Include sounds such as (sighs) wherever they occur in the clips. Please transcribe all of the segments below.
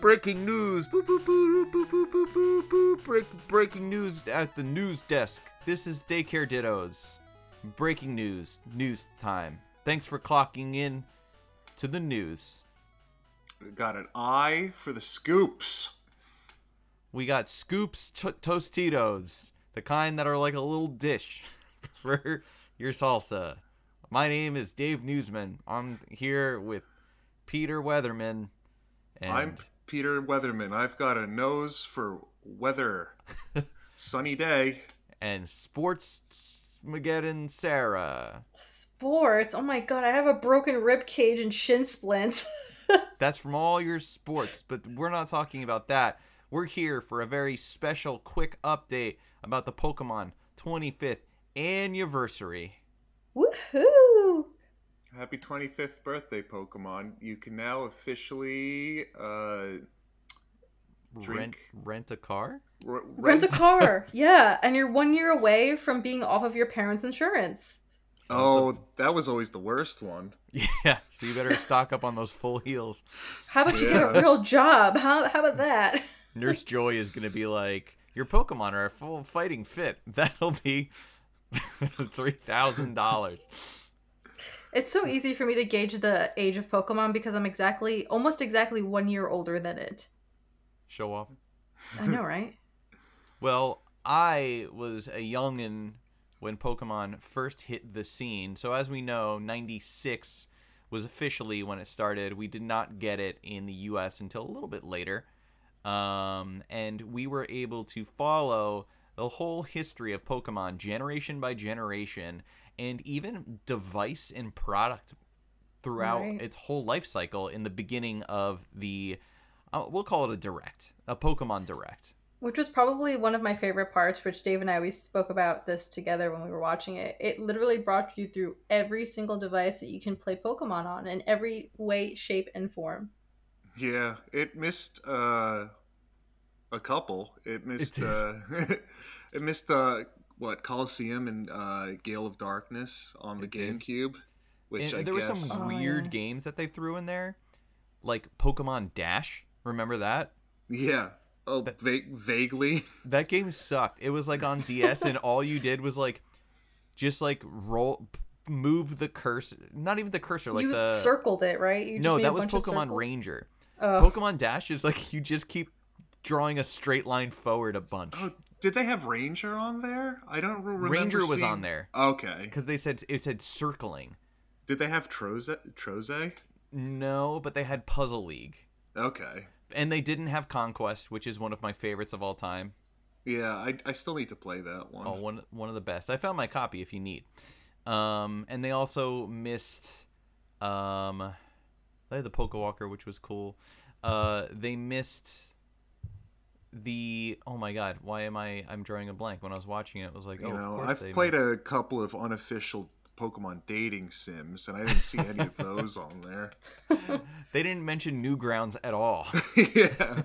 breaking news break breaking news at the news desk this is daycare dittos breaking news news time thanks for clocking in to the news we got an eye for the scoops we got scoops to- tostitos the kind that are like a little dish for your salsa my name is dave newsman i'm here with peter weatherman and I'm Peter Weatherman. I've got a nose for weather. (laughs) Sunny day. and Sports Mageddon Sarah. Sports. Oh my god, I have a broken rib cage and shin splints. (laughs) That's from all your sports, but we're not talking about that. We're here for a very special quick update about the Pokemon 25th anniversary. Woohoo! Happy 25th birthday, Pokemon. You can now officially uh, Rent Drink. rent a car? r- Rent a (laughs) car. yeah, and you're one year away from being off of your parents' insurance. Oh, that was always the worst one. (laughs) Yeah, so you better stock up on those full heals. How about you get a real job? How, how about that? (laughs) Nurse Joy is going to be like, Your Pokemon are full fighting fit. That'll be $3,000. It's so easy for me to gauge the age of Pokemon because I'm exactly, almost exactly one year older than it. Show off. I know, right? (laughs) Well, I was a youngin' when Pokemon first hit the scene. So as we know, 96 was officially when it started. We did not get it in the US until a little bit later. Um, and we were able to follow the whole history of Pokemon generation by generation and even device and product throughout Right. its whole life cycle in the beginning of the uh, we'll call it a direct, a Pokemon direct. Which was probably one of my favorite parts, which Dave and I always spoke about this together when we were watching it. It literally brought you through every single device that you can play Pokemon on in every way, shape, and form. Yeah, it missed uh, a couple. It missed did. uh, (laughs) it missed uh, what Colosseum and uh, Gale of Darkness on the It did. GameCube, which and I there were guess some Oh, weird yeah. games that they threw in there, like Pokemon Dash. Remember that? yeah. Oh, That- va- vaguely. (laughs) That game sucked. It was like on DS, and all you did was like, just like roll, move the cursor. Not even the cursor, like you the. circled it, right? You just no, that was Pokemon. Ranger. Oh, Pokemon Dash is like you just keep drawing a straight line forward a bunch. Oh, did they have Ranger on there? I don't remember. Ranger was on there Okay. because they said it said circling. Did they have Trozei? Trozei? No, but they had Puzzle League, Okay. and they didn't have Conquest, which is one of my favorites of all time. Yeah, I, I still need to play that one. Oh, one one of the best. I found my copy if you need. Um, and they also missed, um, they had the Pokewalker, which was cool. Uh, they missed the oh my god, why am I I'm drawing a blank when I was watching it? It was like, you oh, know, of I've they played missed. a couple of unofficial Pokemon dating sims, and I didn't see any of those on there. (laughs) They didn't mention Newgrounds at all. (laughs) yeah.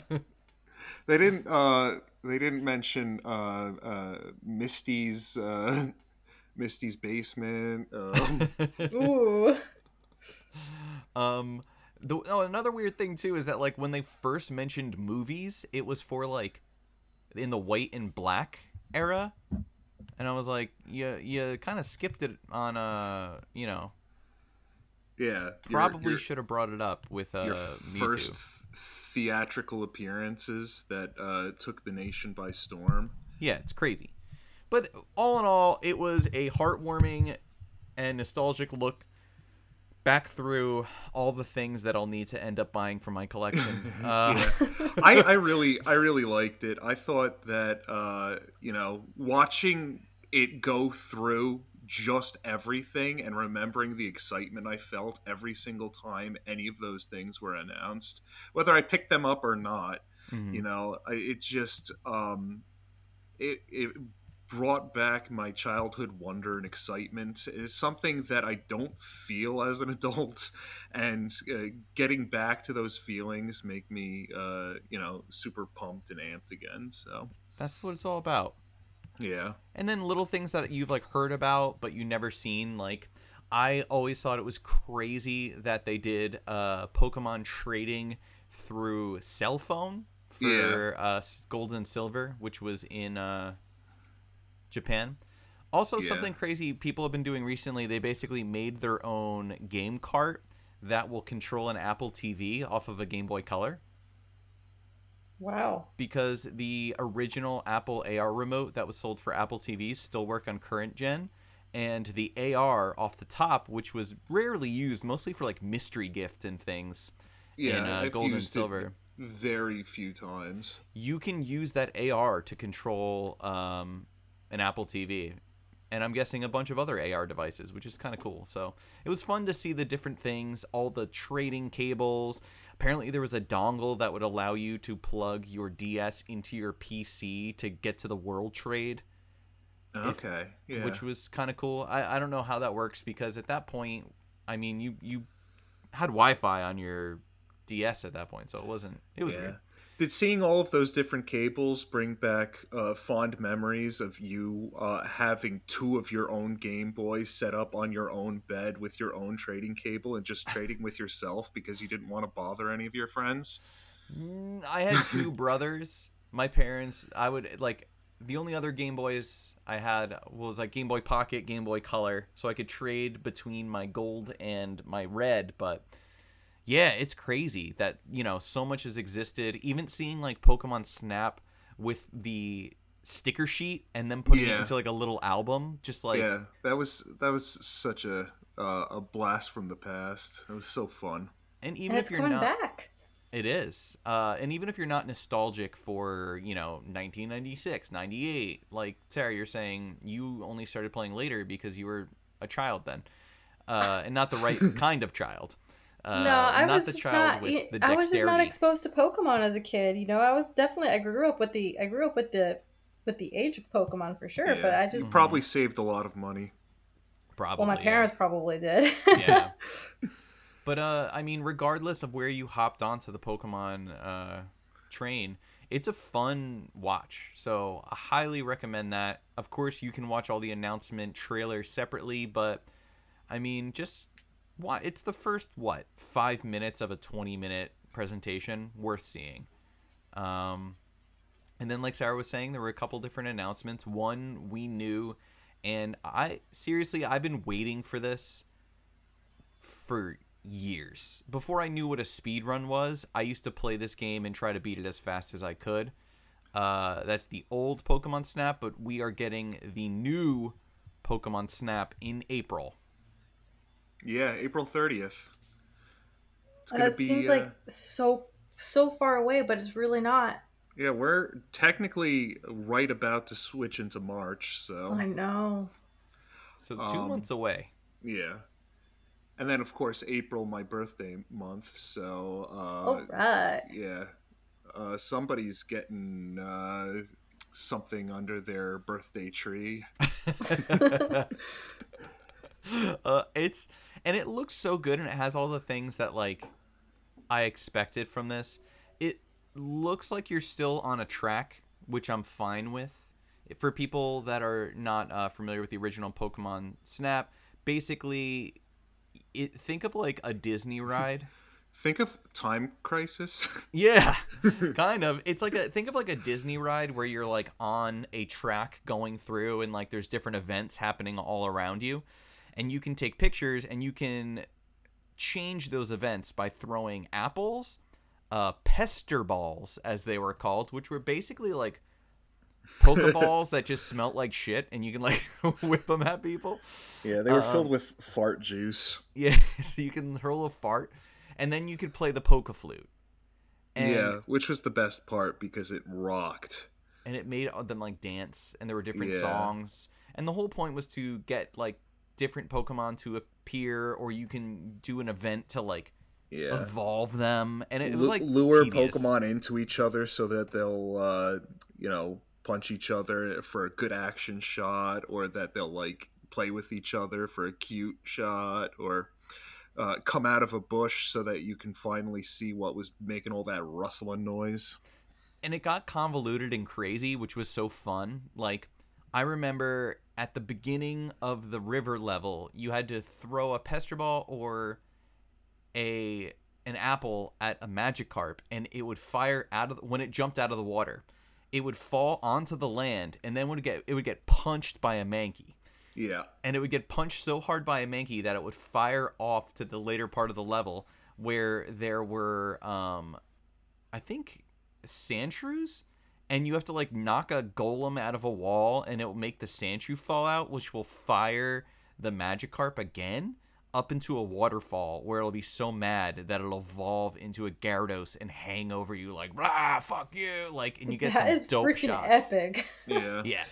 They didn't. Uh, they didn't mention uh, uh, Misty's uh, Misty's basement. Um, (laughs) ooh. Um, the oh, another weird thing too is that like when they first mentioned movies, it was for like in the white and black era, and I was like, you you kind of skipped it on a you know yeah, probably should have brought it up with uh your first th- theatrical appearances that uh, took the nation by storm. Yeah, it's crazy, but all in all, it was a heartwarming and nostalgic look. Back through all the things that I'll need to end up buying for my collection. (laughs) Uh, Yeah. I, I really I really liked it. I thought that uh, you know watching it go through just everything and remembering the excitement I felt every single time any of those things were announced, whether I picked them up or not. mhm. You know, I, it just um, it it brought back my childhood wonder and excitement. It's something that I don't feel as an (laughs) adult, and uh, getting back to those feelings make me, uh, you know, super pumped and amped again. So That's what it's all about. yeah, And then little things that you've like heard about but you never seen, like I always thought it was crazy that they did uh, Pokemon trading through cell phone for Yeah. uh, Gold and Silver, which was in uh, Japan. Also, Yeah. something crazy people have been doing recently, they basically made their own game cart that will control an Apple TV off of a Game Boy Color Wow. because the original Apple IR remote that was sold for Apple TVs still work on current gen and the IR off the top which was rarely used mostly for like mystery gift and things Yeah, in uh, gold and used silver very few times. you can use that IR to control um, an Apple TV and I'm guessing a bunch of other IR devices, which is kind of cool. So it was fun to see the different things, all the trading cables. Apparently, there was a dongle that would allow you to plug your DS into your PC to get to the world trade, If- Okay, yeah. which was kind of cool. I, I don't know how that works because at that point, I mean, you you had Wi-Fi on your DS at that point, so it wasn't. It was yeah. weird. Did seeing all of those different cables bring back uh, fond memories of you uh, having two of your own Game Boys set up on your own bed with your own trading cable and just trading with yourself because you didn't want to bother any of your friends? Mm, I had two (laughs) brothers. My parents, I would like the only other Game Boys I had was like Game Boy Pocket, Game Boy Color, so I could trade between my gold and my red. But yeah, it's crazy that you know so much has existed. Even seeing like Pokemon Snap with the sticker sheet and then putting it into like a little album, just like yeah, that was that was such a uh, a blast from the past. It was so fun. and even And if you're coming not back. It is. Uh, and even if you're not nostalgic for, you know, 1996, 98, like Sarah, you're saying you only started playing later because you were a child then. Uh, and not the right (laughs) kind of child. Uh, no, I not was the just child not. with y- the I was just not exposed to Pokemon as a kid. You know, I was definitely. I grew up with the. I grew up with the, with the age of Pokemon for sure. But Yeah, I you just. probably saved a lot of money. Probably. Well, my yeah. parents probably did. yeah. (laughs) But uh, I mean, regardless of where you hopped onto the Pokemon uh, train, it's a fun watch. So I highly recommend that. Of course, you can watch all the announcement trailers separately, but I mean, just why? It's the first what five minutes of a twenty-minute presentation worth seeing. Um, and then, like Sarah was saying, there were a couple different announcements. One we knew, and I seriously, I've been waiting for this for years. Before I knew what a speed run was, I used to play this game and try to beat it as fast as I could. Uh, that's the old Pokemon Snap, but we are getting the new Pokemon Snap in April. Yeah, April thirtieth. It's gonna that be. seems uh, like so so far away, but it's really not. Yeah, we're technically right about to switch into March, so I know. So two Um, months away. yeah. And then of course April, my birthday month, so uh All right. yeah. Uh somebody's getting uh something under their birthday tree. (laughs) (laughs) (laughs) (laughs) uh, it's and it looks so good and it has all the things that like I expected from this. It looks like you're still on a track, which I'm fine with. For people that are not uh, familiar with the original Pokemon Snap, basically, it think of like a Disney (laughs) ride. Think of Time Crisis. (laughs) Yeah, kind of. It's like a think of like a Disney ride where you're like on a track going through and like there's different events happening all around you and you can take pictures and you can change those events by throwing apples, uh pester balls as they were called, which were basically like (laughs) pokeballs that just smelt like shit and you can like (laughs) whip them at people. yeah, they were Uh, filled with fart juice. Yeah, (laughs) so you can hurl a fart and then you could play the poke flute. And yeah, which was the best part because it rocked. and it made them like dance and there were different Yeah. songs and the whole point was to get like different pokemon to appear or you can do an event to like Yeah. evolve them and it, it was like lure tedious. Pokemon into each other so that they'll, uh, you know, punch each other for a good action shot, or that they'll like play with each other for a cute shot, or uh, come out of a bush so that you can finally see what was making all that rustling noise. and it got convoluted and crazy which was so fun like i remember at the beginning of the river level, you had to throw a pester ball or a an apple at a Magikarp, and it would fire out of the, when it jumped out of the water. It would fall onto the land, and then would get it would get punched by a Mankey Yeah. and it would get punched so hard by a Mankey that it would fire off to the later part of the level where there were, um, I think, Sandshrews, and you have to like knock a golem out of a wall, and it will make the Sandshrew fall out, which will fire the Magikarp again up into a waterfall where it'll be so mad that it'll evolve into a Gyarados and hang over you like, "Rah, fuck you!" Like, and you get that some is dope freaking shots. epic. (laughs) Yeah. Yeah.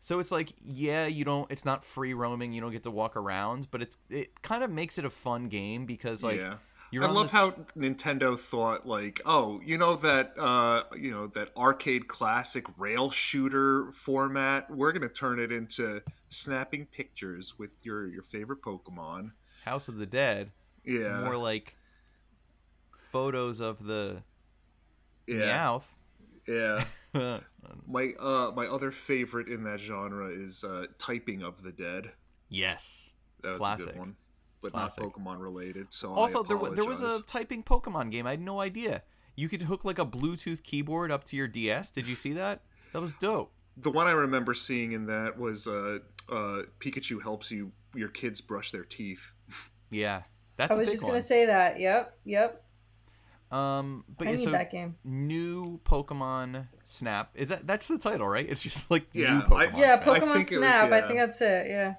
So it's like, yeah, you don't. It's not free roaming. You don't get to walk around, but it's it kind of makes it a fun game because like yeah. You're I love this- how Nintendo thought like, oh, you know that uh, you know that arcade classic rail shooter format. We're gonna turn it into snapping pictures with your your favorite Pokemon. House of the Dead Yeah, more like photos of the yeah, Meowth. yeah. (laughs) My uh, my other favorite in that genre is uh, Typing of the Dead. yes. That was a Classic. good one, but Classic. not Pokemon related. So Also, I there there was a typing Pokemon game. I had no idea. You could hook like a Bluetooth keyboard up to your DS. Did you see that? That was dope. the one I remember seeing in that was uh, uh, Pikachu helps you your kids brush their teeth. (laughs) Yeah, that's I was big just one. gonna say that. Yep, yep. um, but I yeah, need so that game. new Pokemon Snap is that that's the title, right? It's just like Yeah, new I- Pokemon Yeah, Snap. I Pokemon think it was- Snap. I think that's it. Yeah.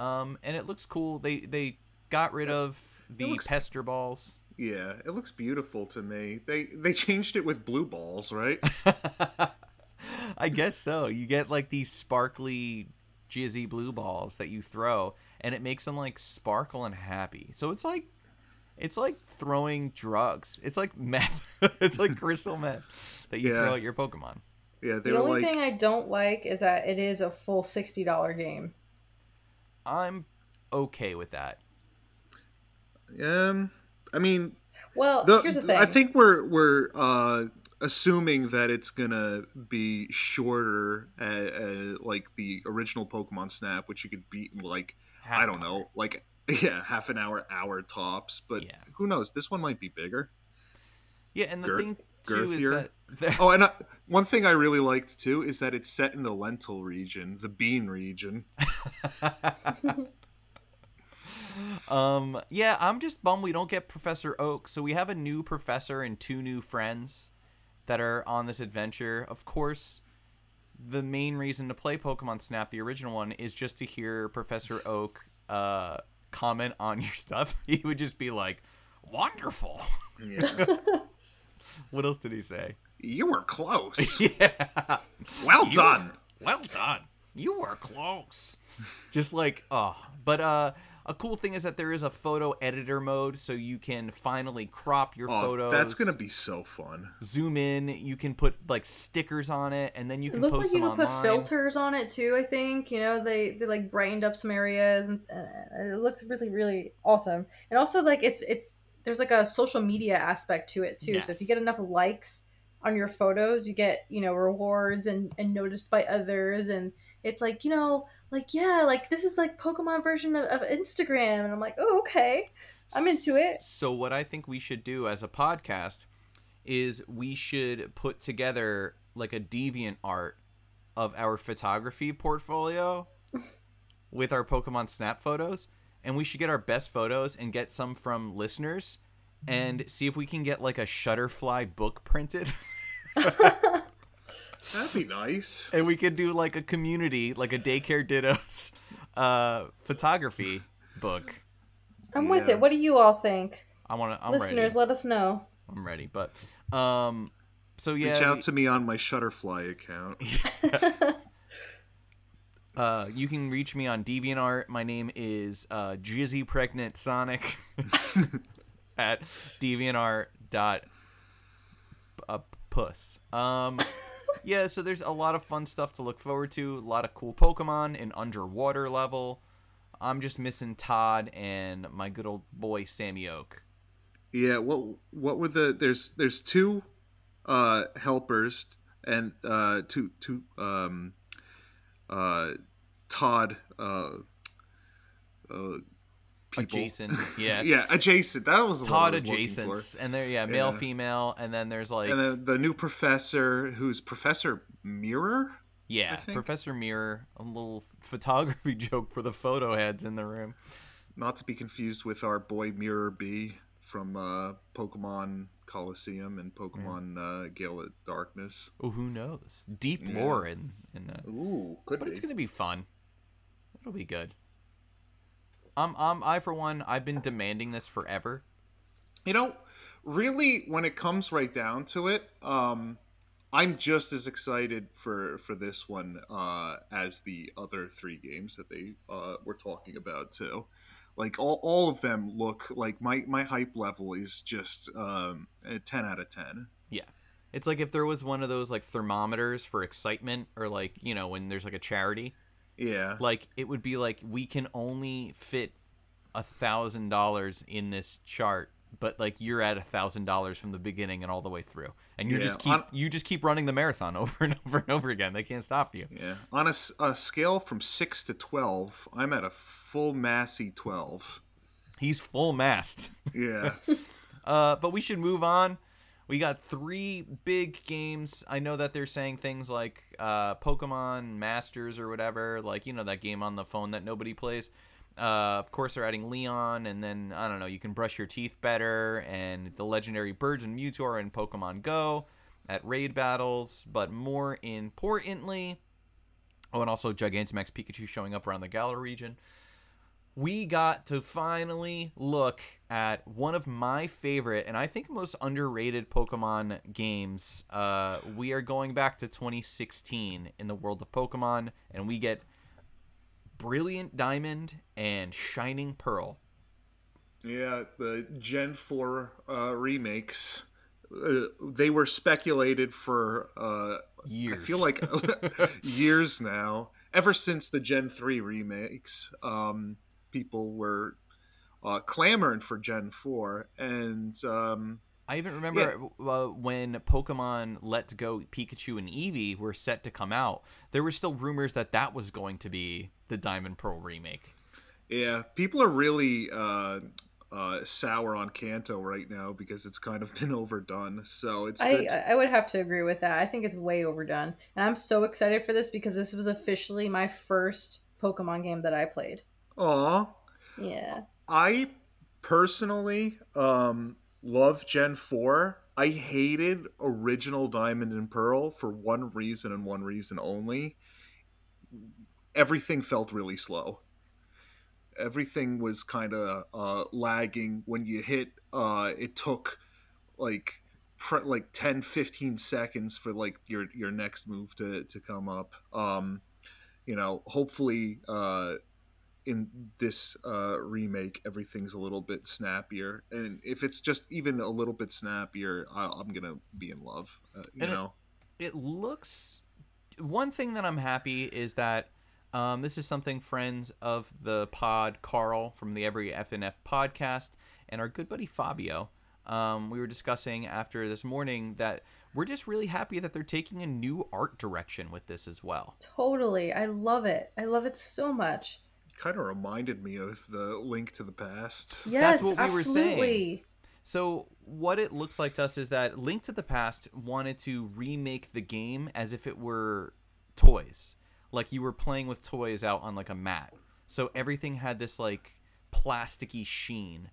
Um, and it looks cool. They they got rid of the looks- pester balls. Yeah, it looks beautiful to me. They they changed it with blue balls, right? (laughs) I guess so. You get like these sparkly, jizzy blue balls that you throw, and it makes them like sparkle and happy. So it's like, it's like throwing drugs. It's like meth. (laughs) it's like (laughs) crystal meth that you Yeah. throw at your Pokemon. Yeah, The only like, thing I don't like is that it is a full sixty dollar game. I'm okay with that. um, I mean, Well, the, here's the thing. I think we're we're uh, assuming that it's gonna be shorter, uh, uh, like the original Pokemon Snap, which you could beat in like Half I don't hour. know, like (laughs) yeah, half an hour, hour tops. But Yeah. who knows? This one might be bigger. Yeah, and the Girth- thing too is girthier? that. (laughs) that Oh, and uh, one thing I really liked too is that it's set in the Lental region, the bean region. (laughs) um yeah i'm just bummed we don't get professor oak so we have a new professor and two new friends that are on this adventure of course the main reason to play pokemon snap the original one is just to hear professor oak uh comment on your (laughs) stuff he would just be like wonderful Yeah, what else did he say you were close. (laughs) yeah Well You- done. well done you were close just like oh but uh a cool thing is that there is a photo editor mode so you can finally crop your Oh, photos that's gonna be so fun. zoom in you can put like stickers on it and then you can looked post like you them could online put filters on it too. I think you know they they like brightened up some areas and uh, it looks really really awesome. And also like it's it's there's like a social media aspect to it too. So if you get enough likes on your photos, you get you know rewards and and noticed by others. And it's like you know like yeah like this is like Pokemon version of, of Instagram. And I'm like oh okay. I'm into it. so what i think we should do as a podcast is we should put together like a deviant art of our photography portfolio (laughs) with our pokemon snap photos and we should get our best photos and get some from listeners and see if we can get like a shutterfly book printed (laughs) That'd be nice. and we could do like a community like a daycare dittos uh photography book I'm with Yeah. it. What do you all think, i want to i'm listeners? ready Let us know. i'm ready but um so yeah Reach out we- to me on my Shutterfly account. (laughs) (laughs) uh you can reach me on deviantart. My name is uh jizzy pregnant sonic (laughs) at deviantart dot uh, puss. Um (laughs) yeah so there's a lot of fun stuff to look forward to. A lot of cool pokemon in underwater level. I'm just missing todd and my good old boy sammy oak. Yeah, what what were the there's there's two uh helpers and uh two two um uh, Todd uh, uh, people. Adjacent, (laughs) yeah. yeah, adjacent. That was the word I Todd was looking for. adjacents, and there, yeah, male, Yeah. female, and then there's like, And then the new professor, who's Professor Mirror. yeah. Professor Mirror, a little photography (laughs) joke for the photo heads in the room. not to be confused with our boy Miror B from uh, Pokemon Colosseum and Pokemon uh, Gale of Darkness. Oh, who knows? Deep Yeah. lore in in that, Ooh, could but it's gonna be fun. It'll be good. Um, um, I for one, I've been demanding this forever. You know, really, when it comes right down to it, um, I'm just as excited for for this one uh, as the other three games that they uh, were talking about too. Like all, all of them look like my my hype level is just um, a ten out of ten. Yeah. It's like if there was one of those like thermometers for excitement or like, you know, when there's like a charity, Yeah, like it would be like we can only fit a thousand dollars in this chart, but like you're at a thousand dollars from the beginning and all the way through. And you Yeah, just keep on- you just keep running the marathon (laughs) over and over and over again. They can't stop you. yeah. On a scale from six to twelve, I'm at a full massy twelve. He's full mast. (laughs) Yeah. Uh, but we should move on. We got three big games. I know that they're saying things like uh, Pokemon Masters or whatever, like you know that game on the phone that nobody plays. Uh, of course, they're adding Leon, and then I don't know. You can brush your teeth better, and the legendary birds and Mewtwo in Pokemon Go at raid battles. But more importantly, oh, and also Gigantamax Pikachu showing up around the Galar region we got to finally look at one of my favorite and I think most underrated Pokemon games. Uh, we are going back to 2016 in the world of Pokemon, and we get Brilliant Diamond and Shining Pearl. Yeah, the Gen 4 uh, remakes. Uh, they were speculated for uh, Years. I feel like (laughs) years now. Ever since the Gen 3 remakes, um, people were uh, clamoring for Gen 4. And um, I even remember uh, when Pokemon Let's Go Pikachu and Eevee were set to come out. There were still rumors that that was going to be the Diamond Pearl remake. yeah, people are really uh, uh, sour on Kanto right now because it's kind of (laughs) been overdone. So it's I good. I would have to agree with that. I think it's way overdone, and I'm so excited for this because this was officially my first Pokemon game that I played. Aw. Yeah, I personally um, love Gen 4. I hated original Diamond and Pearl for one reason and one reason only. Everything felt really slow. Everything was kind of uh, lagging. When you hit, uh, it took like pr- like 10 15 seconds for like your your next move to to come up um you know hopefully uh in this uh, remake, everything's a little bit snappier, and if it's just even a little bit snappier, I- I'm gonna be in love. Uh, you And it- know, it looks one thing that i'm happy is that um, this is something friends of the pod carl from the every fnf podcast and our good buddy fabio um, we were discussing after this morning that we're just really happy that they're taking a new art direction with this as well totally. I love it. I love it so much. kind of reminded me of the Link to the Past. Yes, what we were saying. absolutely. So what it looks like to us is that Link to the Past wanted to remake the game as if it were toys. Like you were playing with toys out on like a mat. So everything had this like plasticky sheen.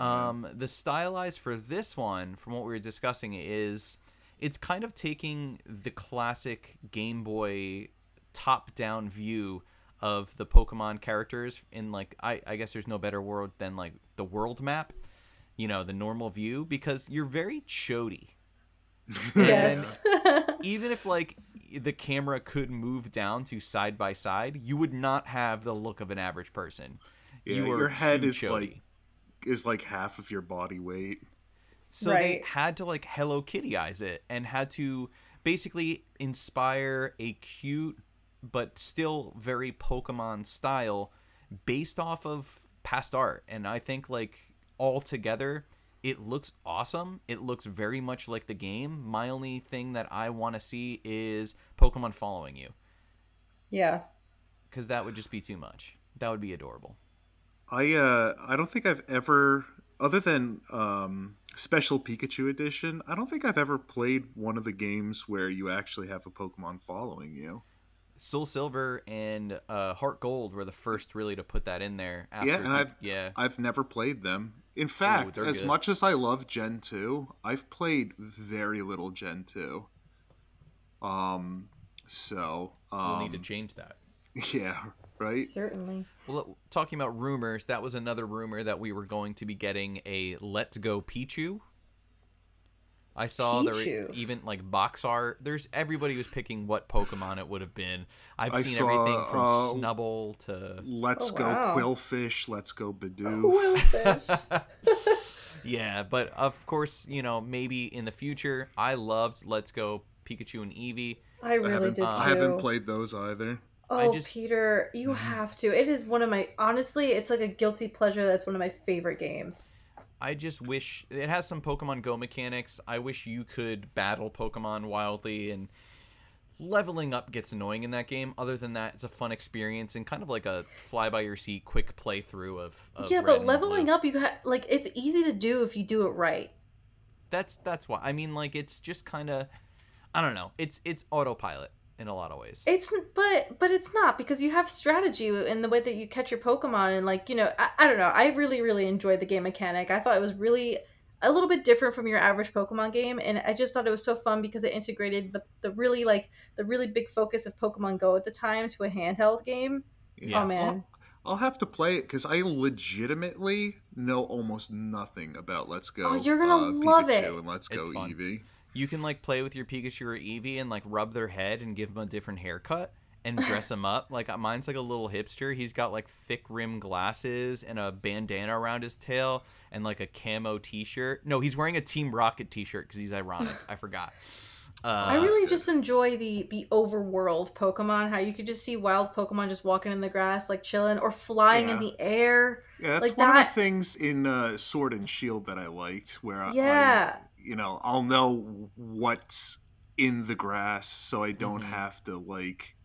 Um the stylized for this one from what we were discussing is it's kind of taking the classic Game Boy top-down view of the Pokemon characters in like I, I guess there's no better word than like the world map you know the normal view because you're very chody (laughs) Yes. even if like the camera could move down to side by side you would not have the look of an average person Yeah, you are your head is chody. like is like half of your body weight. so they had to like hello kittyize it and had to basically inspire a cute but still very pokemon style based off of past art and i think like all together it looks awesome it looks very much like the game my only thing that i want to see is pokemon following you yeah. because that would just be too much. That would be adorable. I uh I don't think I've ever other than um Special Pikachu Edition, I don't think I've ever played one of the games where you actually have a Pokemon following you. Soul Silver and uh, Heart Gold were the first really to put that in there. After yeah, and I've yeah I've never played them. In fact, they're as good. much as I love Gen 2, I've played very little Gen 2. Um so um we'll need to change that. (laughs) yeah, right? Certainly. Well, talking about rumors, that was another rumor that we were going to be getting a Let's Go Pichu. I saw there were even like box art. There's everybody was picking what Pokemon it would have been. I've I seen saw, everything from uh, Snubbull to Let's Oh, go wow. Qwilfish, let's go Bidoof. Qwilfish. (laughs) yeah, but of course, you know, maybe in the future. I loved Let's Go Pikachu and Eevee. I really haven't, did too. I haven't played those either. Oh, I just- Peter, you have to. It is one of my honestly, it's like a guilty pleasure. That's one of my favorite games. I just wish it has some Pokemon Go mechanics. I wish you could battle Pokemon wildly and leveling up gets annoying in that game. Other than that, it's a fun experience and kind of like a fly by your seat quick playthrough of, of yeah, but leveling Blue. up, you got like it's easy to do if you do it right. That's that's why. I mean like it's just kind of I don't know. It's it's autopilot in a lot of ways. It's but but it's not because you have strategy in the way that you catch your Pokemon and like you know I, I don't know I really really enjoyed the game mechanic. I thought it was really a little bit different from your average Pokemon game, and I just thought it was so fun because it integrated the the really like the really big focus of Pokemon Go at the time to a handheld game. Yeah. Oh man, I'll, I'll have to play it because I legitimately know almost nothing about Let's Go. Oh, you're gonna uh, love Pikachu it. And Let's It's Go fun. Eevee. You can like play with your Pikachu or Eevee and like rub their head and give them a different haircut and dress them up. Like uh, mine's like a little hipster. He's got like thick rim glasses and a bandana around his tail and like a camo T-shirt. No, he's wearing a Team Rocket T-shirt because he's ironic. I forgot. (laughs) Uh, I really just enjoy the the overworld Pokemon. How you could just see wild Pokemon just walking in the grass, like chilling or flying in the air. Yeah, that's Like one of the things in uh, Sword and Shield that I liked, where I- Yeah. I, you know, I'll know what's in the grass, so I don't Mhm. have to like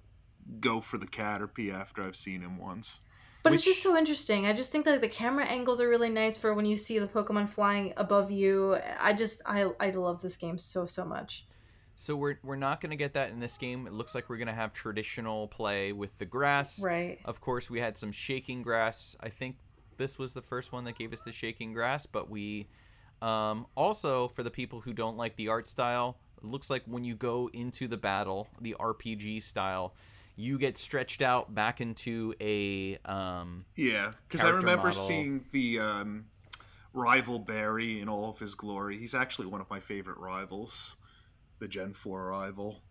go for the Caterpie after I've seen him once. But it's just so interesting. I just think that the camera angles are really nice for when you see the Pokemon flying above you. I just I I love this game so so much. So we're we're not gonna get that in this game. It looks like we're gonna have traditional play with the grass. Right. Of course, we had some shaking grass. I think this was the first one that gave us the shaking grass, but we um, also for the people who don't like the art style, it looks like when you go into the battle, the RPG style, you get stretched out back into a um, Yeah, because I remember model. seeing the um, rival Barry in all of his glory. He's actually one of my favorite rivals, the Gen Four rival.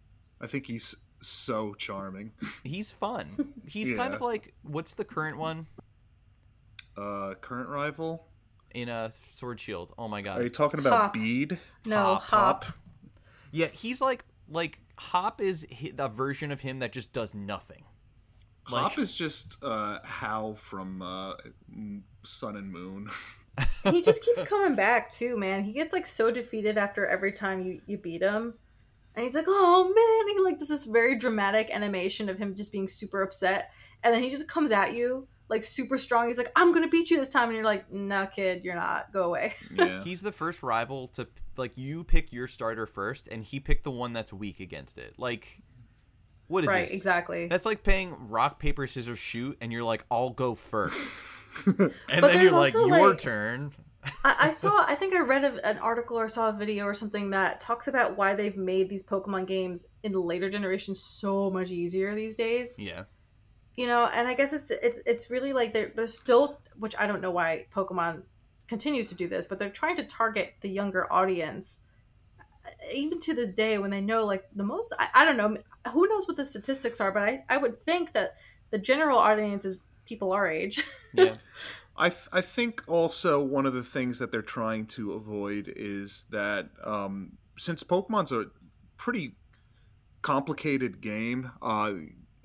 I think he's so charming. (laughs) he's fun. He's kind of like what's the current one Uh, current rival? In a Sword Shield? Oh my god. Are you talking about Hop. Bede? No, Hop. hop. Yeah, he's like like Hop is hi- the version of him that just does nothing. Like- Hop is just uh, Hau from uh, Sun and Moon. (laughs) he just keeps coming back too, man. He gets like so defeated after every time you you beat him. And he's like, "Oh man!" He like does this very dramatic animation of him just being super upset, and then he just comes at you like super strong. He's like, "I'm gonna beat you this time," and you're like, "No, kid, you're not. Go away." (laughs) yeah. He's the first rival to like you pick your starter first, and he picked the one that's weak against it. Like, what is right, this? exactly. That's like playing rock paper scissors shoot, and you're like, "I'll go first. (laughs) and But then you're like, also, "Your like- turn." I, I (laughs) saw. I think I read a, an article or saw a video or something that talks about why they've made these Pokemon games in the later generations so much easier these days. Yeah, you know and i guess it's it's it's really like they're, they're still which i don't know why pokemon continues to do this but they're trying to target the younger audience even to this day when they know like the most i, I don't know who knows what the statistics are but I, I would think that the general audience is people our age (laughs) yeah. I, th- I think also one of the things that they're trying to avoid is that um, since Pokemon's a pretty complicated game, uh,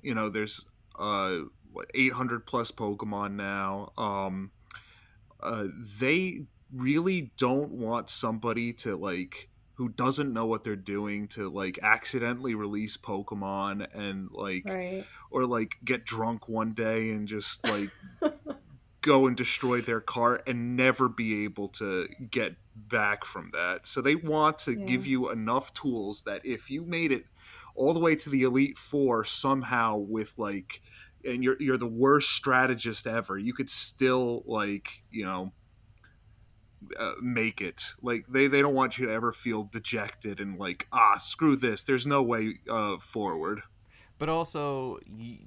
you know, there's uh, what 800 plus Pokemon now. Um, uh, they really don't want somebody to like who doesn't know what they're doing to like accidentally release Pokemon and like Right. or like get drunk one day and just like (laughs) go and destroy their cart and never be able to get back from that. So they want to Yeah. give you enough tools that if you made it all the way to the Elite Four somehow with like and you're you're the worst strategist ever, you could still like, you know, uh, make it like they they don't want you to ever feel dejected and like ah screw this there's no way uh forward But also,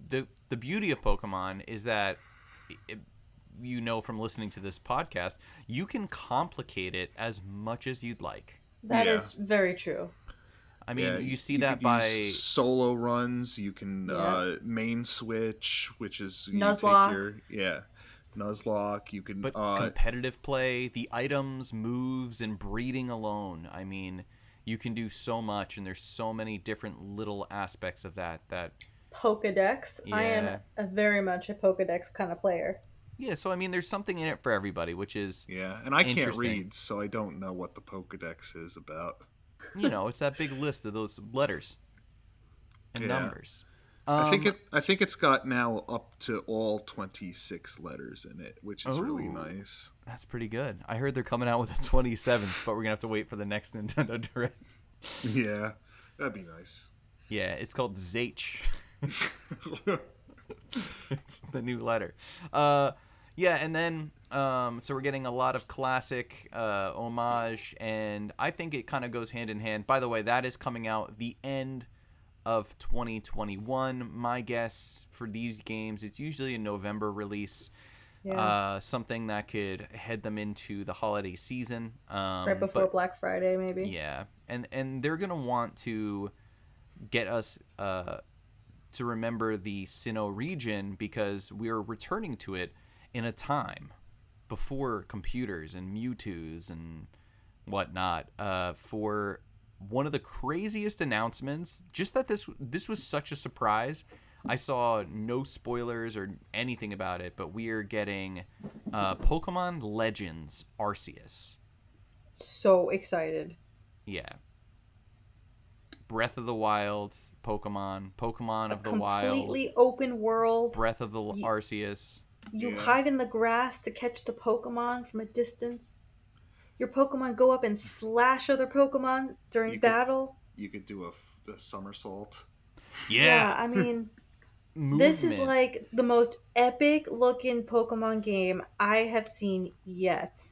the the beauty of Pokemon is that i you know from listening to this podcast, you can complicate it as much as you'd like. That is Yeah. very true. I mean, Yeah, you see could that by use solo runs. You can Yeah. uh, main switch, which is you Nuzlocke. Take your, yeah, Nuzlocke. You can but uh, competitive play, the items, moves, and breeding alone. I mean, you can do so much, and there's so many different little aspects of that that Pokedex. I am a very much a Pokedex kind of player. yeah. So I mean, there's something in it for everybody, which is yeah, and I can't read, so I don't know what the Pokedex is about. You know, it's that big list of those letters and Yeah. numbers. I think Um, it. I think it's got now up to all twenty six letters in it, which is really nice. That's pretty good. I heard they're coming out with a 27th, but we're gonna have to wait for the next (laughs) Nintendo Direct. Yeah, that'd be nice. Yeah, it's called Zach. (laughs) (laughs) it's the new letter. Uh, yeah, and then um, so we're getting a lot of classic uh, homage, and I think it kind of goes hand in hand. By the way, that is coming out the end of 2021. My guess for these games, it's usually a November release. Yeah. Uh, something that could head them into the holiday season. Um, right before but- Black Friday, maybe. yeah, and and they're gonna want to get us uh, to remember the Sinnoh region because we're returning to it in a time before computers and Mewtwo's and whatnot. Uh, for one of the craziest announcements, just that this this was such a surprise. I saw no spoilers or anything about it, but we are getting uh, Pokemon Legends Arceus. So excited. Yeah. Breath of the Wild, Pokemon, Pokemon A of the Wild, completely open world. Breath of the Arceus. You Yeah. hide in the grass to catch the Pokemon from a distance. Your Pokemon go up and slash other Pokemon during You could- battle. You could do a somersault. Yeah. I (laughs) mean, this is like the most epic looking Pokemon game I have seen yet.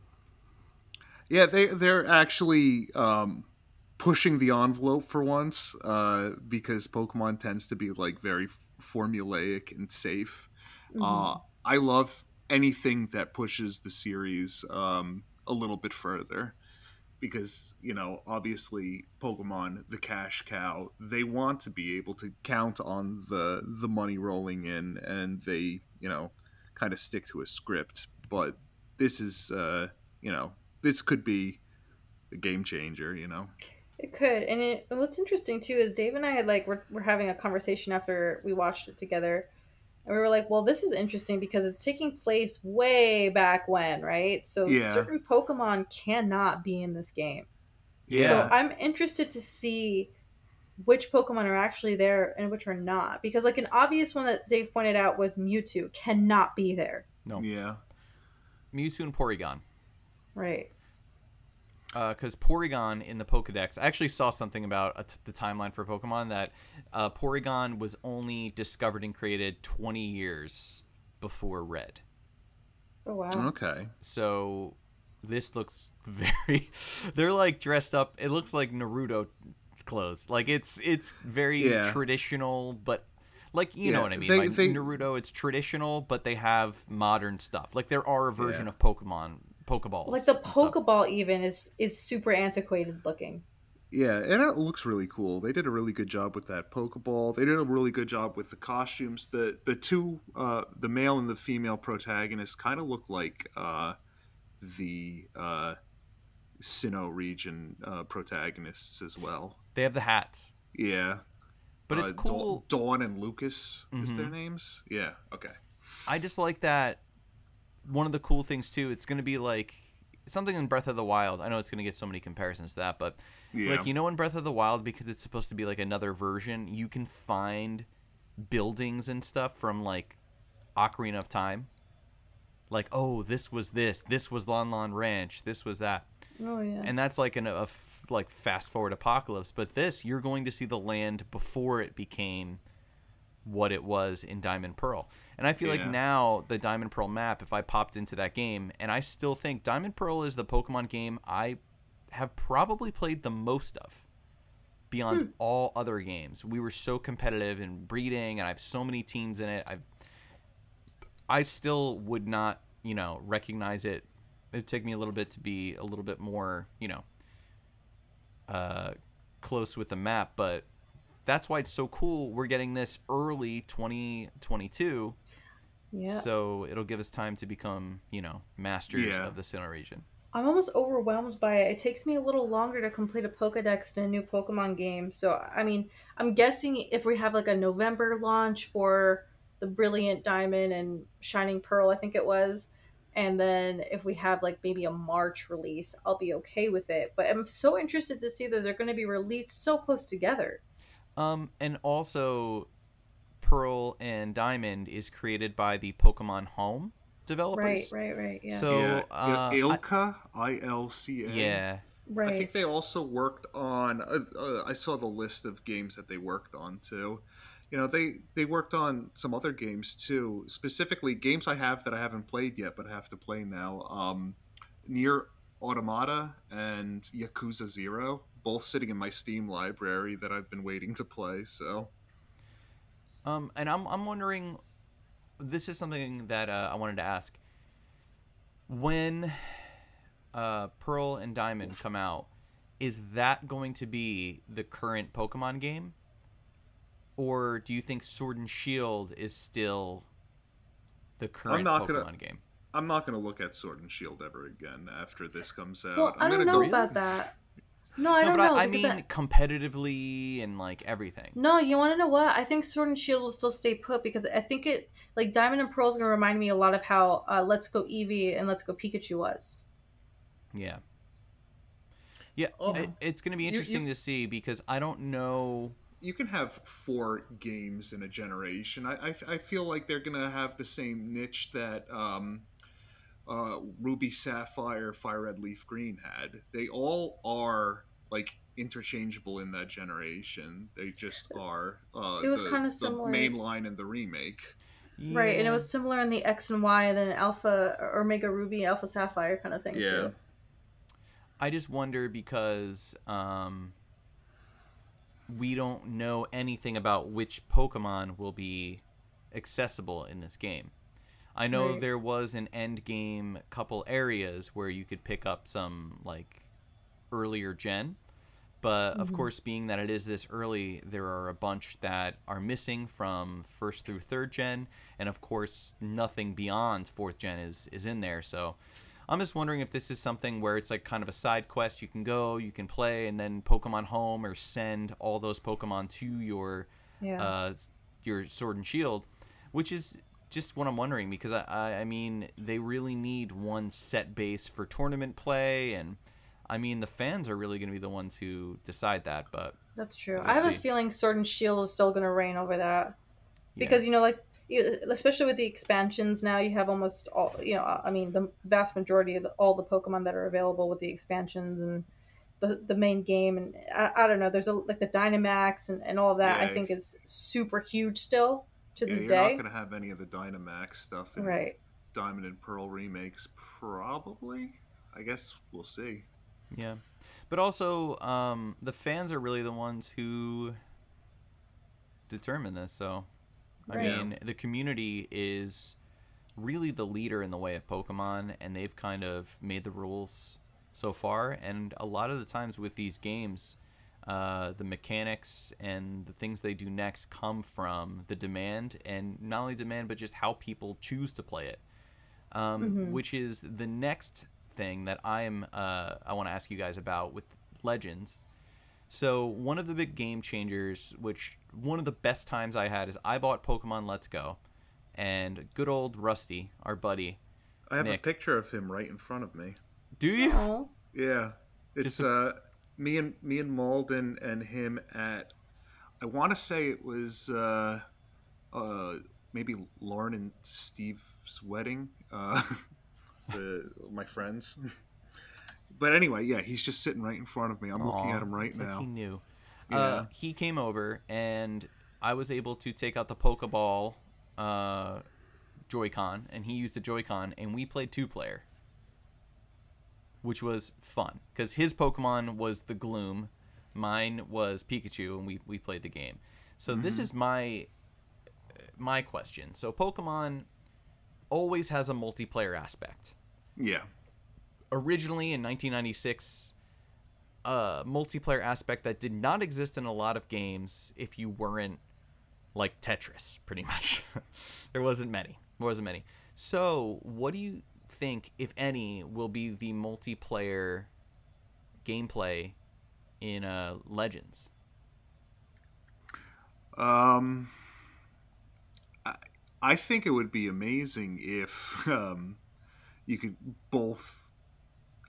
Yeah, they they're actually um, pushing the envelope for once uh, because Pokemon tends to be like very f- formulaic and safe. Mm-hmm. Uh, I love anything that pushes the series um, a little bit further because you know obviously Pokemon the cash cow they want to be able to count on the the money rolling in and they you know kind of stick to a script. But this is uh, you know this could be a game changer you know? It could, and it, what's interesting too is Dave and I had like we're, we're having a conversation after we watched it together, and we were like, "Well, this is interesting because it's taking place way back when, right? So Yeah. certain Pokemon cannot be in this game. yeah So I'm interested to see which Pokemon are actually there and which are not, because like an obvious one that Dave pointed out was Mewtwo cannot be there, no yeah Mewtwo and Porygon. right? Because Porygon in the Pokedex, I actually saw something about a t- the timeline for Pokemon that uh, Porygon was only discovered and created 20 years before Red. Oh wow. okay So this looks (laughs) very. They're like dressed up. It looks like Naruto clothes. Like it's it's very Yeah. traditional, but like you know what I mean. they- like they- Naruto, it's traditional, but they have modern stuff. Like there are a version Yeah. of Pokemon, Pokeballs. Like the. Pokeball even is is super antiquated looking. Yeah, and it looks really cool. They did a really good job with that Pokeball. They did a really good job with the costumes. The the two uh, the male and the female protagonists kind of look like uh, the uh, Sinnoh region uh, protagonists as well. They have the hats, Yeah, but it's Uh, cool. Dawn, Dawn and Lucas is their Mhm. names. Yeah. Okay. I just like that. One of the cool things too, it's going to be like something in Breath of the Wild. I know it's going to get so many comparisons to that, but Yeah. like you know in Breath of the Wild because it's supposed to be like another version, you can find buildings and stuff from like Ocarina of Time. Like, oh, this was this, this was Lon Lon Ranch, this was that. Oh yeah. And that's like an, a f- like fast forward apocalypse, but this you're going to see the land before it became what it was in Diamond Pearl. And I feel like now the Diamond Pearl map, if I popped into that game, and I still think Diamond Pearl is the Pokemon game I have probably played the most of beyond all other games. We were so competitive in breeding, and I have so many teams in it. I've I still would not, you know, recognize it. It'd take me a little bit to be a little bit more, you know, uh, close with the map, but that's why it's so cool. We're getting this early 2022, yeah. so it'll give us time to become, you know, masters Yeah. of the Sinnoh region. I'm almost overwhelmed by it. It takes me a little longer to complete a Pokedex in a new Pokemon game. So, I mean, I'm guessing if we have like a November launch for the Brilliant Diamond and Shining Pearl, I think it was, and then if we have like maybe a March release, I'll be okay with it. But I'm so interested to see that they're going to be released so close together. Um, and also, Pearl and Diamond is created by the Pokemon Home developers. right, right. Right. Yeah. So, yeah. uh, Ilka, I L C A. yeah. right. I think they also worked on. Uh, uh, I saw the list of games that they worked on too. You know, they they worked on some other games too. Specifically, games I have that I haven't played yet, but I have to play now. Um, Nier Automata and Yakuza Zero, both sitting in my Steam library that I've been waiting to play. So Um, and I'm I'm wondering, this is something that uh, I wanted to ask. When uh, Pearl and Diamond come out, is that going to be the current Pokemon game, or do you think Sword and Shield is still the current not Pokemon gonna- game? I'm not going to look at Sword and Shield ever again after this comes out. well, I'm I don't gonna know go, about that. No, I no, don't but know. I, I because mean competitively and like everything. No, you want to know what? I think Sword and Shield will still stay put because I think it like Diamond and Pearl is gonna remind me a lot of how uh, Let's Go Eevee and Let's Go Pikachu was. Yeah. Yeah, Oh. it, it's going to be You- you- interesting to see because I don't know. you can have four games in a generation. I, I, I feel like they're gonna have the same niche that um, uh, Ruby Sapphire, Fire Red, Leaf Green had. They all are like interchangeable in that generation. They just are. Uh, It was kinda the similar. main line and the remake. Right, and it was similar in the X and Y, and then Alpha or Omega Ruby, Alpha Sapphire kind of thing Yeah. too. I just wonder because um, we don't know anything about which Pokemon will be accessible in this game. I know Right. there was an end game couple areas where you could pick up some like earlier gen, but of course, being that it is this early, there are a bunch that are missing from first through third gen, and of course, nothing beyond fourth gen is is in there. So, I'm just wondering if this is something where it's like kind of a side quest. You can go, you can play, and then Pokemon Home or send all those Pokemon to your Yeah. uh, your Sword and Shield, which is just what I'm wondering because I, I I mean they really need one set base for tournament play, and I mean the fans are really going to be the ones who decide that. But That's true. We'll I have a feeling Sword and Shield is still gonna reign over that yeah. because you know, like you- especially with the expansions now, you have almost all. You know, I mean, the vast majority of the, all the Pokemon that are available with the expansions and the the main game, and I, I don't know. There's a like the Dynamax and, and all of that. I think is super huge still to Yeah, this you're day. not gonna have any of the Dynamax stuff in Right. Diamond and Pearl remakes, probably. I guess we'll see. Yeah, but also um, the fans are really the ones who determine this. So, I Right. mean, the community is really the leader in the way of Pokemon, and they've kind of made the rules so far. And a lot of the times with these games, uh, the mechanics and the things they do next come from the demand, and not only demand, but just how people choose to play it um, which is the next thing that I'm uh, I want to ask you guys about with Legends. So one of the big game changers, which one of the best times I had is I bought Pokemon Let's Go, and good old Rusty, our buddy, I have Nick. a picture of him right in front of me. Do you? Yeah, it's Just uh me and me and Malden and him at I want to say it was uh uh maybe Lauren and Steve's wedding. Uh, (laughs) the my friends. (laughs) But anyway, yeah, he's just sitting right in front of me. I'm looking at him right it's like now. he knew. Yeah. Uh, he came over and I was able to take out the Pokeball uh, Joy-Con, and he used the Joy-Con, and we played two-player, which was fun because his Pokemon was the Gloom, mine was Pikachu, and we we played the game. So this is my my question. So Pokemon always has a multiplayer aspect Yeah. originally in 1996 a multiplayer aspect that did not exist in a lot of games if you weren't like Tetris pretty much. (laughs) There wasn't many. There wasn't many. So what do you think if any will be the multiplayer gameplay in uh Legends? Um, I, I think it would be amazing if (laughs) um, you could both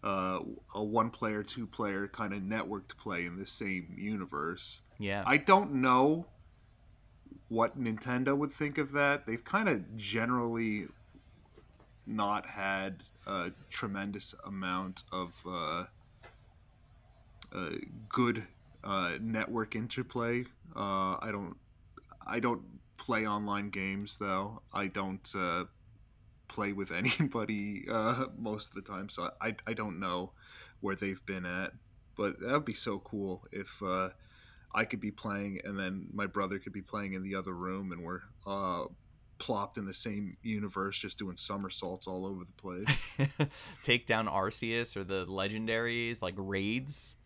uh, a one player, two player kind of networked play in the same universe. yeah I don't know what Nintendo would think of that. They've kind of generally not had a tremendous amount of uh, uh, good uh, network interplay. Uh, I don't. I don't play online games though. I don't uh, play with (laughs) anybody uh, most of the time, so I I don't know where they've been at. But that would be so cool if uh, I could be playing and then my brother could be playing in the other room, and we're uh, plopped in the same universe, just doing somersaults all over the place. (laughs) take down Arceus or the legendaries like raids.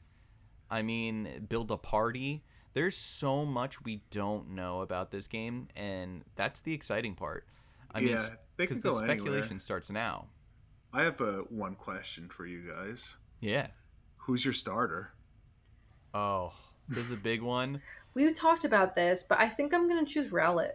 I mean, build a party. There's so much we don't know about this game, and that's the exciting part. I mean, Yeah, they because can the go anywhere. speculation starts now. I have a one question for you guys. Yeah. Who's your starter? Oh, this is a big one. (laughs) we talked about this, but I think I'm gonna choose Rowlet.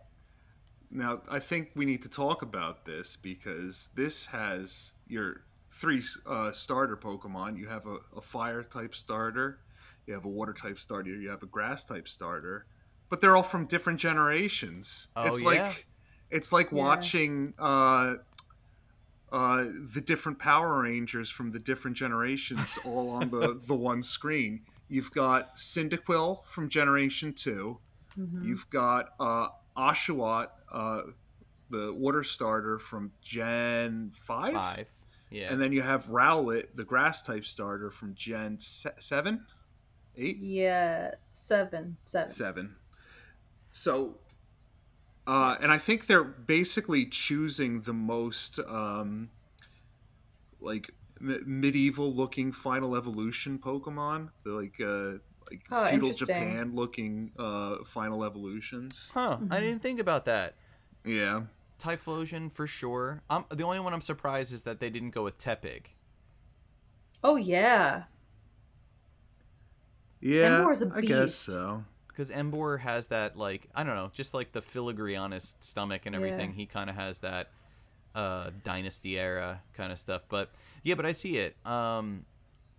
Now, I think we need to talk about this because this has your three uh, starter Pokemon. You have a, a fire type starter, you have a water type starter, you have a grass type starter, but they're all from different generations. Oh, it's yeah? like it's like Yeah. watching uh, uh, the different Power Rangers from the different generations all on the, (laughs) the one screen. You've got Cyndaquil from Generation 2. Mhm. You've got uh, Oshawott, uh, the water starter from Gen 5. Five. Yeah. And then you have Rowlet, the grass type starter from Gen se- 7? 8? Yeah, seven, seven. 7. So, uh, and I think they're basically choosing the most, um, like, m- medieval looking Final Evolution Pokemon. They're like, uh, like Oh, feudal. Japan looking uh, Final Evolutions. huh. I didn't think about that. Yeah. Typhlosion for sure. I'm the only one I'm surprised is that they didn't go with Tepig. Oh yeah, Yeah, Emboar's a I guess beast. so. Because Emboar has that like I don't know, just like the filigree on his stomach and everything. Yeah. He kind of has that uh, dynasty era kind of stuff. But yeah, but I see it. Um,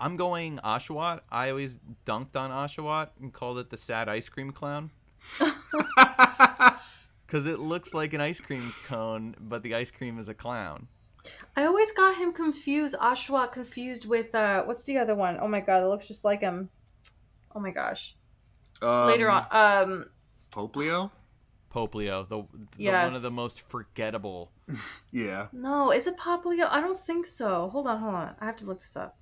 I'm going Oshawott. I always dunked on Oshawott and called it the sad ice cream clown (laughs) because it looks like an ice cream cone, but the ice cream is a clown. I always got him confused. Oshawott confused with uh, what's the other one? Oh my god, it looks just like him. Oh my gosh. Um, Later on, um, Poplio. Poplio, the, the one of the most forgettable. (laughs) Yeah, no, is it Poplio? I don't think so. Hold on, hold on. I have to look this up.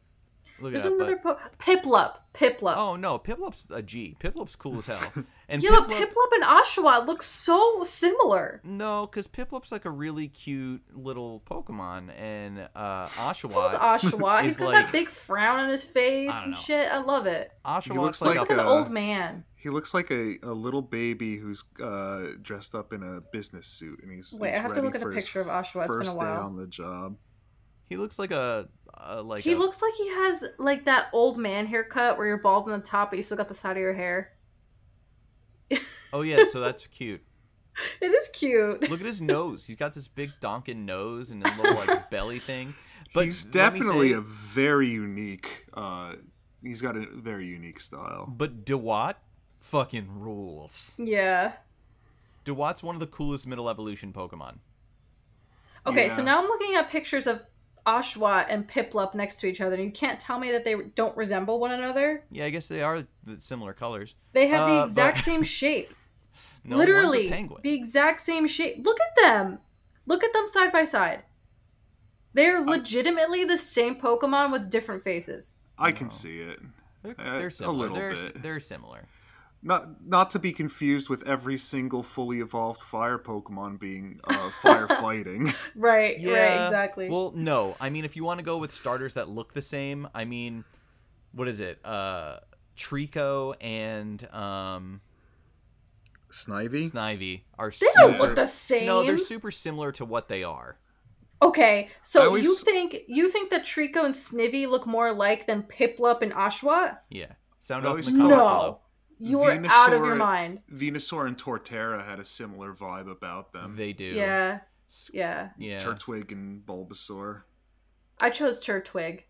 Look There's at that. another po- Piplup. Piplup. Oh no, Piplup's a G. Piplup's cool as hell. (laughs) And yeah, but Piplup, Piplup and Oshawott look so similar. no, because Piplup's like a really cute little Pokemon, and uh, So is Oshawott. Oshawott. (laughs) He's is got like- that big frown on his face I and shit. I love it. Oshawott looks like, Looks like like, a, an old man. he looks like a, a little baby who's uh, dressed up in a business suit, and he's Wait, he's I have to ready look at a for his picture of Oshawott. It's been a First day on the job. he looks like a, a like he a, looks like he has like that old man haircut where you're bald on the top, but you still got the side of your hair. (laughs) Oh yeah, so that's cute. It is cute. Look at his nose. He's got this big donkin nose and a little like (laughs) belly thing. But he's definitely say- a very unique. Uh, he's got a very unique style. But Dewott fucking rules. Yeah. Dewott's one of the coolest middle evolution Pokemon. Okay, so now I'm looking at pictures of Oshawott and Piplup next to each other, and you can't tell me that they don't resemble one another. Yeah, I guess they are the similar colors. They have Uh, the exact but- same (laughs) shape. No, one's a Literally, penguin. the exact same shape. Look at them. Look at them side by side. They're legitimately the same Pokemon with different faces. I can see it. They're, uh, they're a little they're, bit. they're similar. Not not to be confused with every single fully evolved fire Pokemon being uh, firefighting. (laughs) (laughs) Right, right, Yeah. exactly. Well, no. I mean, if you want to go with starters that look the same, I mean, what is it? Uh, Treecko and um, Snivy. Snivy are they don't super. look the same. No, they're super similar to what they are. okay, so always- you think you think that Treecko and Snivy look more alike than Piplup and Oshawott? Yeah. Sound off in the always comments thought- below. You're out of your Venusaur- mind. Venusaur and Torterra had a similar vibe about them. They do. Yeah, yeah. Yeah. Turtwig and Bulbasaur. I chose Turtwig.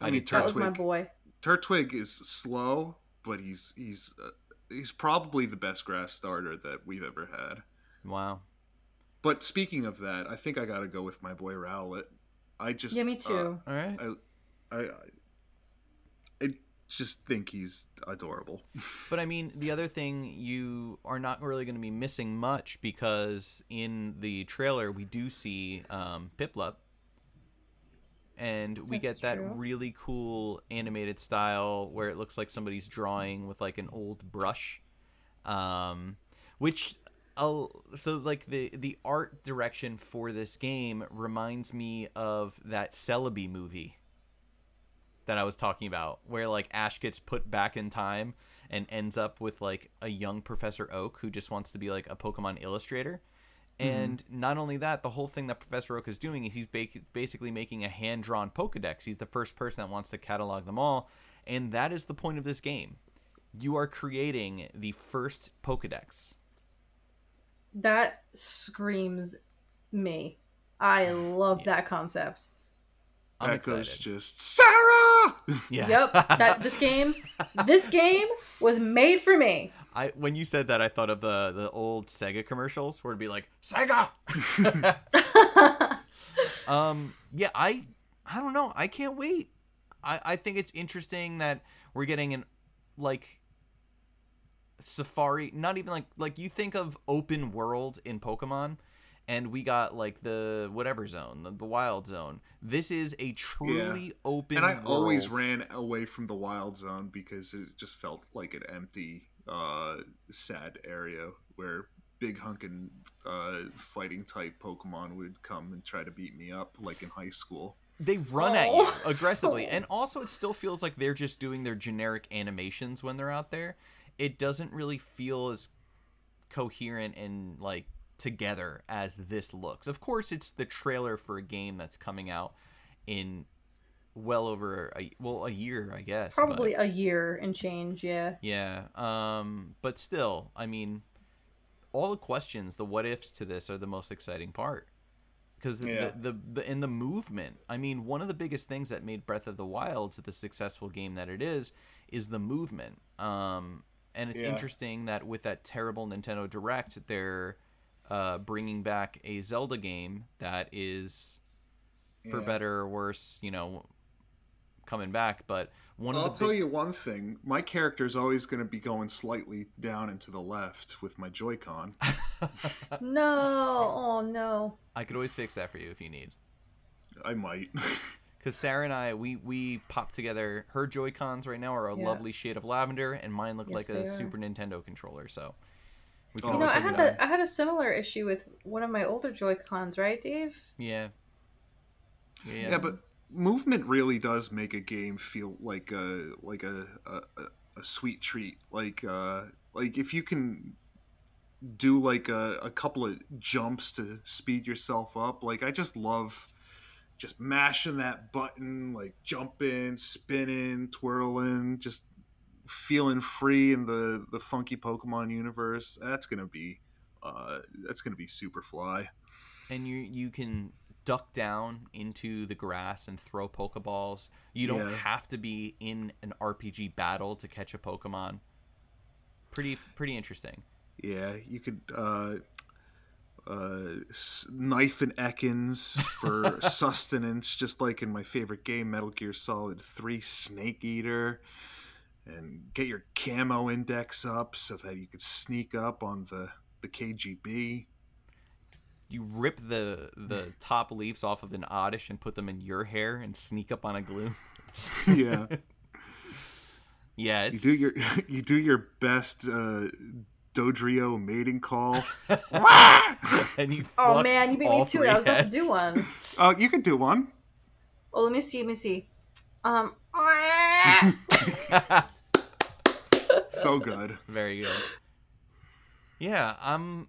I I, mean, did too. That was my boy. Turtwig is slow, but he's he's uh, he's probably the best grass starter that we've ever had. Wow. But speaking of that, I think I got to go with my boy Rowlet. I just Yeah, me uh, too. All right. I, I I just think he's adorable. (laughs) But I mean, the other thing you are not really going to be missing much because in the trailer we do see um, Piplup, and we That's get that true. really cool animated style where it looks like somebody's drawing with like an old brush, um, which. I'll, so like the the art direction for this game reminds me of that Celebi movie that I was talking about, where like Ash gets put back in time and ends up with like a young Professor Oak who just wants to be like a Pokemon illustrator. Mm-hmm. And not only that, the whole thing that Professor Oak is doing is he's ba- basically making a hand drawn Pokedex. He's the first person that wants to catalog them all. And that is the point of this game. You are creating the first Pokedex. That screams me. I love that concept. I'm that goes excited. just Sarah. (laughs) Yeah. Yep. That this (laughs) game, this game was made for me. I when you said that, I thought of the the old Sega commercials where it'd be like Sega. (laughs) um, yeah, I I don't know. I can't wait. I I think it's interesting that we're getting an like safari. Not even like like you think of open world in Pokemon. And we got like the whatever zone, the, the wild zone. This is a truly open. and I always ran away from the wild zone because it just felt like an empty, uh, sad area where big hunkin' uh, fighting type Pokemon would come and try to beat me up, like in high school. they run at you Oh. aggressively (laughs) and also it still feels like they're just doing their generic animations when they're out there it doesn't really feel as coherent and like together as this looks of course it's the trailer for a game that's coming out in well over a well a year i guess but- Probably a year and change. Yeah. yeah um but still i mean all the questions the what ifs to this are the most exciting part because Yeah. the, the, the in the movement i mean one of the biggest things that made breath of the wilds the successful game that it is is the movement um and it's Yeah. interesting that with that terrible nintendo direct they're uh, bringing back a zelda game that is for Yeah. better or worse you know coming back but one I'll of the tell big- you one thing: my character is always going to be going slightly down and to the left with my Joy-Con. (laughs) No. Oh no. I could always fix that for you if you need. I might. (laughs) Because Sarah and I, we we pop together. Her Joy Cons right now are a Yeah. lovely shade of lavender, and mine look Yes, like a are. Super Nintendo controller. So we can Oh, You know, I had it that. I had a similar issue with one of my older Joy Cons, right, Dave? Yeah. Yeah. yeah, but movement really does make a game feel like a like a a, a- a sweet treat. Like uh like if you can do like a, a couple of jumps to speed yourself up. Like I just love just mashing that button, like jumping, spinning, twirling, just feeling free in the the funky Pokemon universe. That's gonna be uh that's gonna be super fly. and you you can duck down into the grass and throw Pokeballs. You don't Yeah. have to be in an RPG battle to catch a Pokemon. Pretty pretty interesting. Yeah, you could uh, uh, s- knife and Ekans for (laughs) sustenance, just like in my favorite game, Metal Gear Solid 3 Snake Eater. And get your camo index up so that you could sneak up on the, the KGB. You rip the the (laughs) top leaves off of an Oddish and put them in your hair and sneak up on a Gloom. (laughs) yeah. (laughs) Yeah, You do your you do your best uh, Dodrio mating call. and you Oh man, you beat all me to it. I was about to do one. Oh, you could do one. Oh, let me see. Let me see. Um. (laughs) So good. Very good. Yeah, I'm.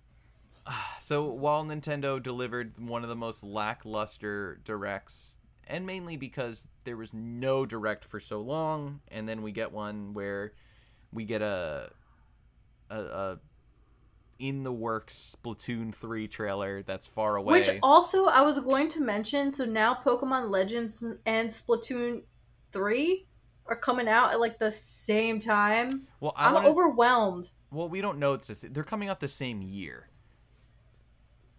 (sighs) So while Nintendo delivered one of the most lackluster directs, and mainly because there was no direct for so long, and then we get one where we get a a, a in the works Splatoon three trailer that's far away. Which also I was going to mention. So now Pokemon Legends and Splatoon three are coming out at like the same time. well, I I'm wanna, overwhelmed. well, we don't know. It's the s- they're coming out the same year.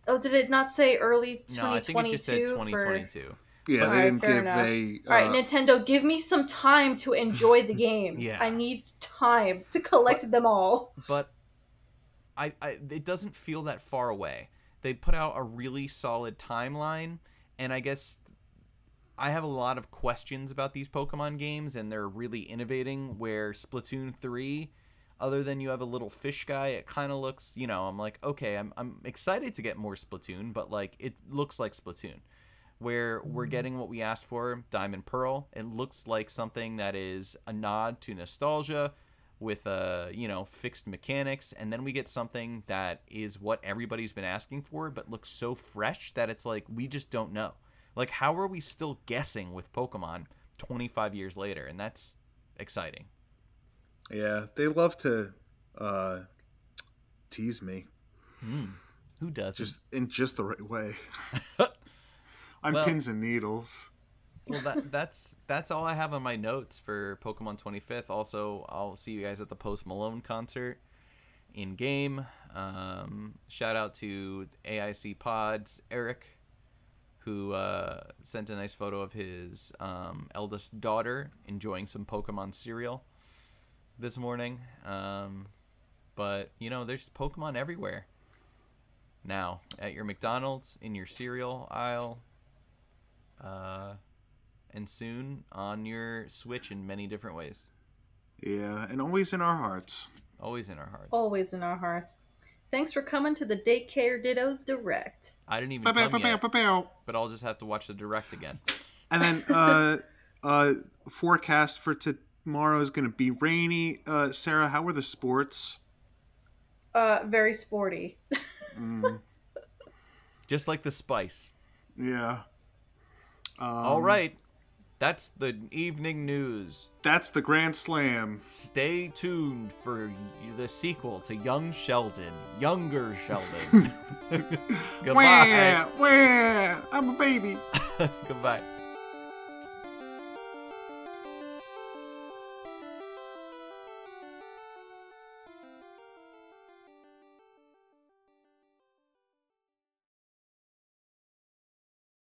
Oh, did it not say early 2022? No, I 2022? think it just said for- 2022. Yeah, Alright, they didn't fair give enough. a. All right, uh, Nintendo, give me some time to enjoy the (laughs) games. Yeah. I need time to collect them all. but I, I it doesn't feel that far away. They put out a really solid timeline, and I guess I have a lot of questions about these Pokemon games, and they're really innovating. Where Splatoon three, other than you have a little fish guy, it kind of looks, you know, I'm like, okay, I'm I'm excited to get more Splatoon, but like it looks like Splatoon. Where we're getting what we asked for, Diamond Pearl. It looks like something that is a nod to nostalgia, with uh you know fixed mechanics and then we get something that is what everybody's been asking for but looks so fresh that it's like we just don't know like how are we still guessing with pokemon 25 years later? And that's exciting. Yeah, they love to uh, tease me, who does just in just the right way. (laughs) I'm Well- pins and needles. well that that's that's all i have on my notes for pokemon 25th also i'll see you guys at the post malone concert in game um, shout out to aic pods eric who uh, sent a nice photo of his um, eldest daughter enjoying some pokemon cereal this morning um, but you know there's pokemon everywhere now at your mcdonald's in your cereal aisle uh, and soon on your Switch in many different ways. Yeah, and always in our hearts. Always in our hearts. Always in our hearts. Thanks for coming to the Daycare Dittos Direct. I didn't even Ba-bow, come ba-bow, yet, ba-bow. but I'll just have to watch the direct again. And then (laughs) uh, uh, forecast for tomorrow is going to be rainy. Uh, Sarah, how are the sports? Uh, very sporty. (laughs) Just like the spice. Yeah. Um, All right. That's the evening news. That's the Grand Slam. Stay tuned for the sequel to Young Sheldon, Younger Sheldon. (laughs) (laughs) Goodbye. Wah, wah, I'm a baby. (laughs) Goodbye.